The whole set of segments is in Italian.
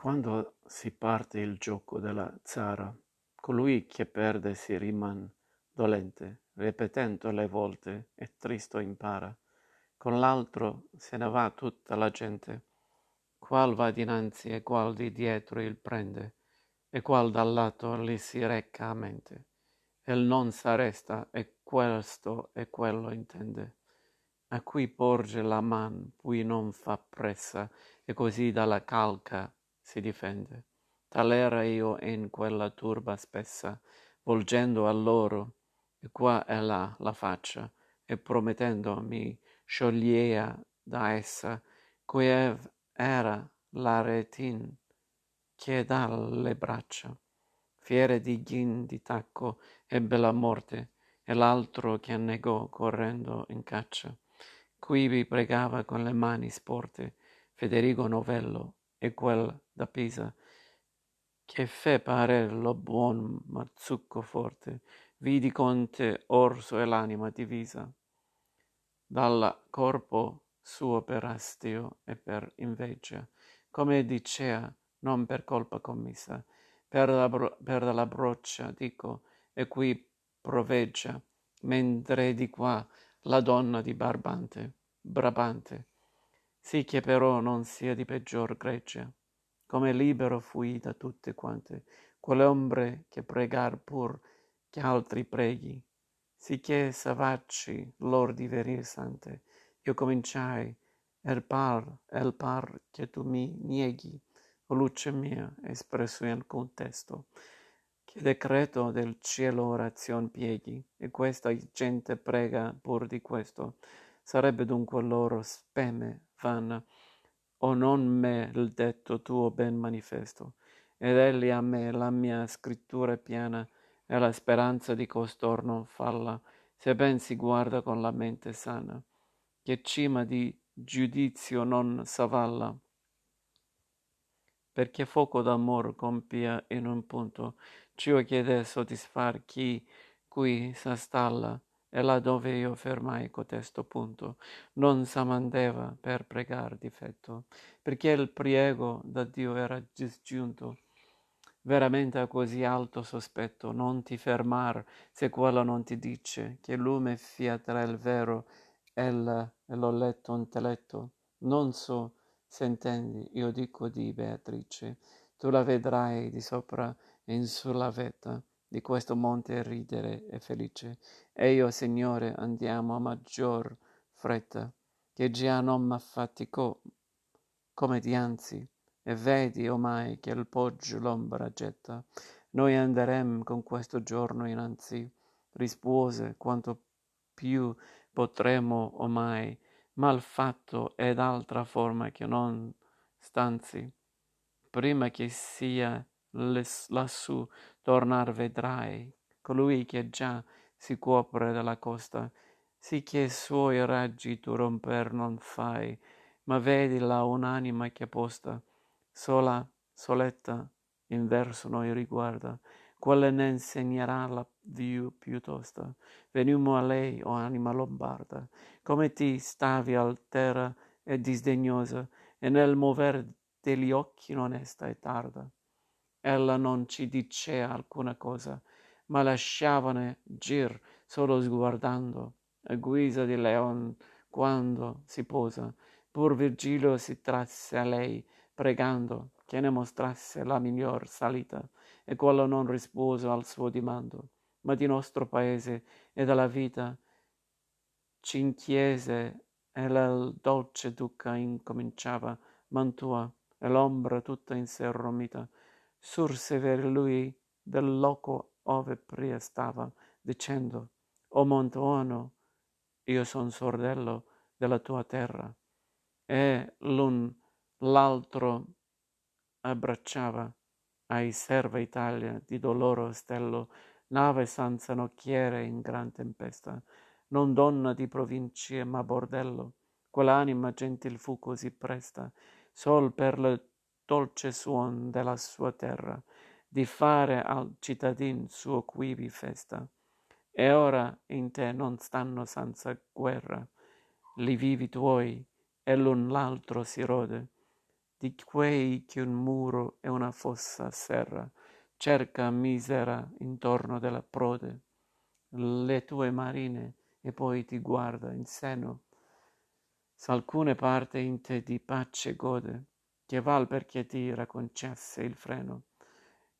Quando si parte il gioco della zara, colui che perde si riman dolente, ripetendo le volte e tristo impara. Con l'altro se ne va tutta la gente, qual va dinanzi e qual di dietro il prende, e qual dal lato li si reca a mente. El non s'arresta e questo e quello intende. A cui porge la man, poi non fa pressa, e così dalla calca si difende. Tal era io in quella turba spessa, volgendo a loro e qua e là la faccia, e promettendo mi sciogliea da essa, cui era la retin che dalle braccia. Fiere di ghin di tacco ebbe la morte, e l'altro che annegò correndo in caccia. Qui vi pregava con le mani sporte Federico Novello, e quel da Pisa, che fe parer lo buon mazzucco forte, vidi conte orso e l'anima divisa. Dal corpo suo per astio e per invegia, come dicea, non per colpa commessa, per la, bro- per la broccia, dico, e qui proveggia, mentre di qua la donna di Barbante, Brabante, sì che però non sia di peggior gregge. Come libero fui da tutte quante quelle ombre che pregar pur che altri preghi, sicché savacci lor di verir sante, io cominciai, el par, el par che tu mi nieghi, o luce mia, espresso in alcun testo, che decreto del cielo orazion pieghi, e questa gente prega pur di questo, sarebbe dunque loro speme vana, o non me il detto tuo ben manifesto, ed egli a me la mia scrittura piana, e la speranza di costor non falla, se ben si guarda con la mente sana, che cima di giudizio non s'avalla, perché fuoco d'amor compia in un punto, ciò chiede soddisfar chi qui s'astalla, e là dove io fermai cotesto punto, non s'amandeva per pregar difetto, perché il priego da Dio era disgiunto. Veramente a così alto sospetto non ti fermar se quello non ti dice che lume fia tra il vero e l'ho letto intelletto. Non so se intendi, io dico di Beatrice, tu la vedrai di sopra in sulla vetta di questo monte ridere e felice. E io, Signore, andiamo a maggior fretta, che già non m'affaticò come dianzi, e vedi omai che il poggio l'ombra getta. Noi anderem con questo giorno innanzi, rispose quanto più potremo omai, mal fatto ed altra forma che non stanzi, prima che sia lassù tornar vedrai colui che già si copre dalla costa, sì che suoi raggi tu romper non fai, ma vedi là un'anima che posta, sola, soletta, in verso noi riguarda, quale ne insegnerà la via più tosta. Venimo a lei, o anima lombarda, come ti stavi altera e disdegnosa, e nel mover degli occhi onesta e tarda. Ella non ci dicea alcuna cosa, ma lasciavane gir solo sguardando, a guisa di leon quando si posa. Pur Virgilio si trasse a lei, pregando che ne mostrasse la miglior salita, e quello non rispose al suo dimando, ma di nostro paese e della vita cinchiese e la dolce duca incominciava Mantua e l'ombra tutta in sé romita surse ver lui del loco ove pria stava, dicendo, O Montuono, io son sordello della tua terra. E l'un l'altro abbracciava, ai serva Italia di doloro stello, nave senza nocchiere in gran tempesta, non donna di provincie ma bordello, quell'anima gentil fu così presta, sol per le dolce suon della sua terra, di fare al cittadin suo quivi festa. E ora in te non stanno senza guerra, li vivi tuoi, e l'un l'altro si rode. di quei che un muro e una fossa serra, cerca misera intorno della prode, le tue marine, e poi ti guarda in seno. S'alcune parte in te di pace gode, che val perché ti raconcesse il freno.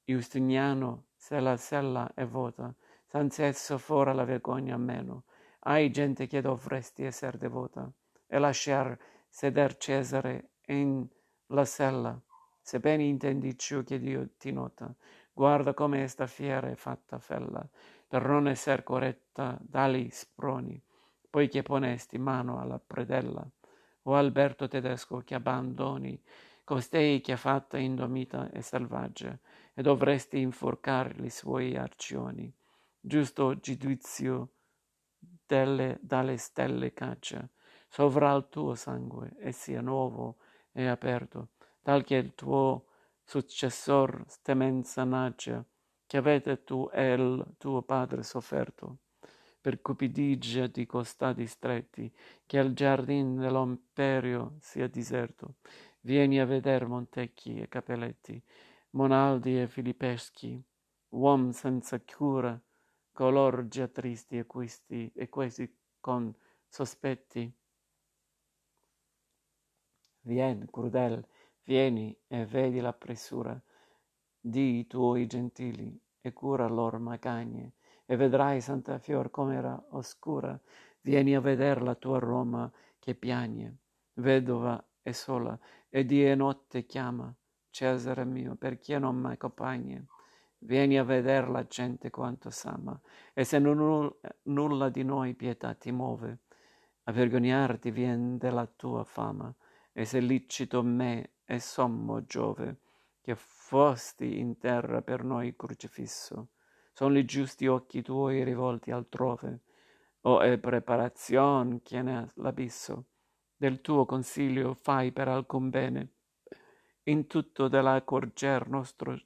Giustiniano, se la sella è vuota, senza esso fora la vergogna meno, hai gente che dovresti esser devota, e lasciar seder Cesare in la sella, sebbene intendi ciò che Dio ti nota. Guarda come sta fiera è fatta fella, per non esser corretta dali sproni, poiché ponesti mano alla predella. O Alberto tedesco che abbandoni costei che è fatta indomita e selvaggia, e dovresti inforcar li suoi arcioni. Giusto giudizio delle, dalle stelle caccia, sovra il tuo sangue, e sia nuovo e aperto, tal che il tuo successor temenza nace, che avete tu e il tuo padre sofferto, per cupidigia di costadi stretti, che il giardin dell'imperio sia diserto. Vieni a veder Montecchi e Capelletti, Monaldi e Filippeschi, uom senza cura, color già tristi e quisti e questi con sospetti Vien, crudel, vieni e vedi la pressura di tuoi gentili e cura lor magagne e vedrai Santa Fior com'era oscura. Vieni a veder la tua Roma che piagne, vedova e sola, e di e notte chiama, Cesare mio, perché non m'accompagni? Vieni a veder la gente quanto s'ama, e se non, nulla di noi pietà ti muove, a vergognarti vien della tua fama e se licito me e sommo Giove, che fosti in terra per noi crocifisso, son li giusti occhi tuoi rivolti altrove, o è preparazion che ne l'abisso, del tuo consiglio fai per alcun bene, in tutto dell'accorger nostro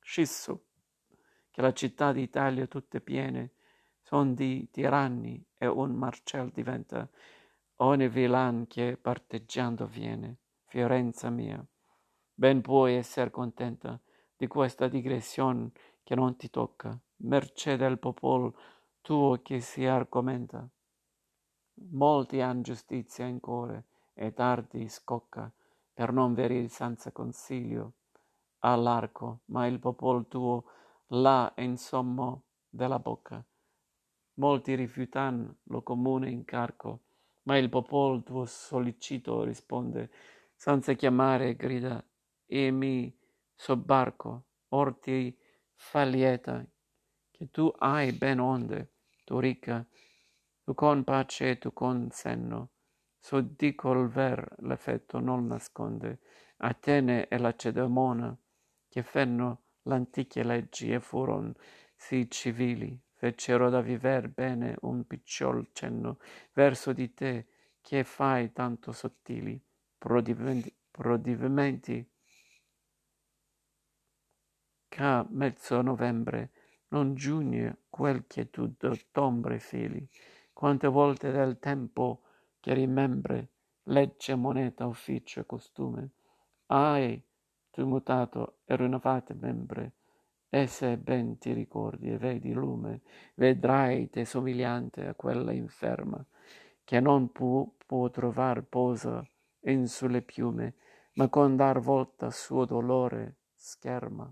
scisso, che la città d'Italia tutte piene son di tiranni e un Marcel diventa. Ogni villan che parteggiando viene, Fiorenza mia, ben puoi esser contenta di questa digression che non ti tocca, mercé del popol tuo che si argomenta. Molti han giustizia in core e tardi scocca per non venir senza consiglio all'arco, ma il popol tuo là in sommo della bocca. Molti rifiutan lo comune incarco, ma il popol tuo solicito risponde, senza chiamare grida, e mi sobbarco, orti fa lieta, che tu hai ben onde, tu ricca, tu con pace e tu con senno, so dico il ver l'effetto non nasconde, Atene e la Cedemona, che fenno l'antiche leggi e furon sì civili, fecero da viver bene un picciol cenno verso di te che fai tanto sottili. Prodivimenti. Ca mezzo novembre non giugno quel che tu d'ottombre fili quante volte del tempo che rimembre legge moneta ufficio e costume hai tu mutato e rinnovate membre e se ben ti ricordi e vedi lume, vedrai te somigliante a quella inferma, che non può, può trovar posa in sulle piume, ma con dar volta suo dolore scherma.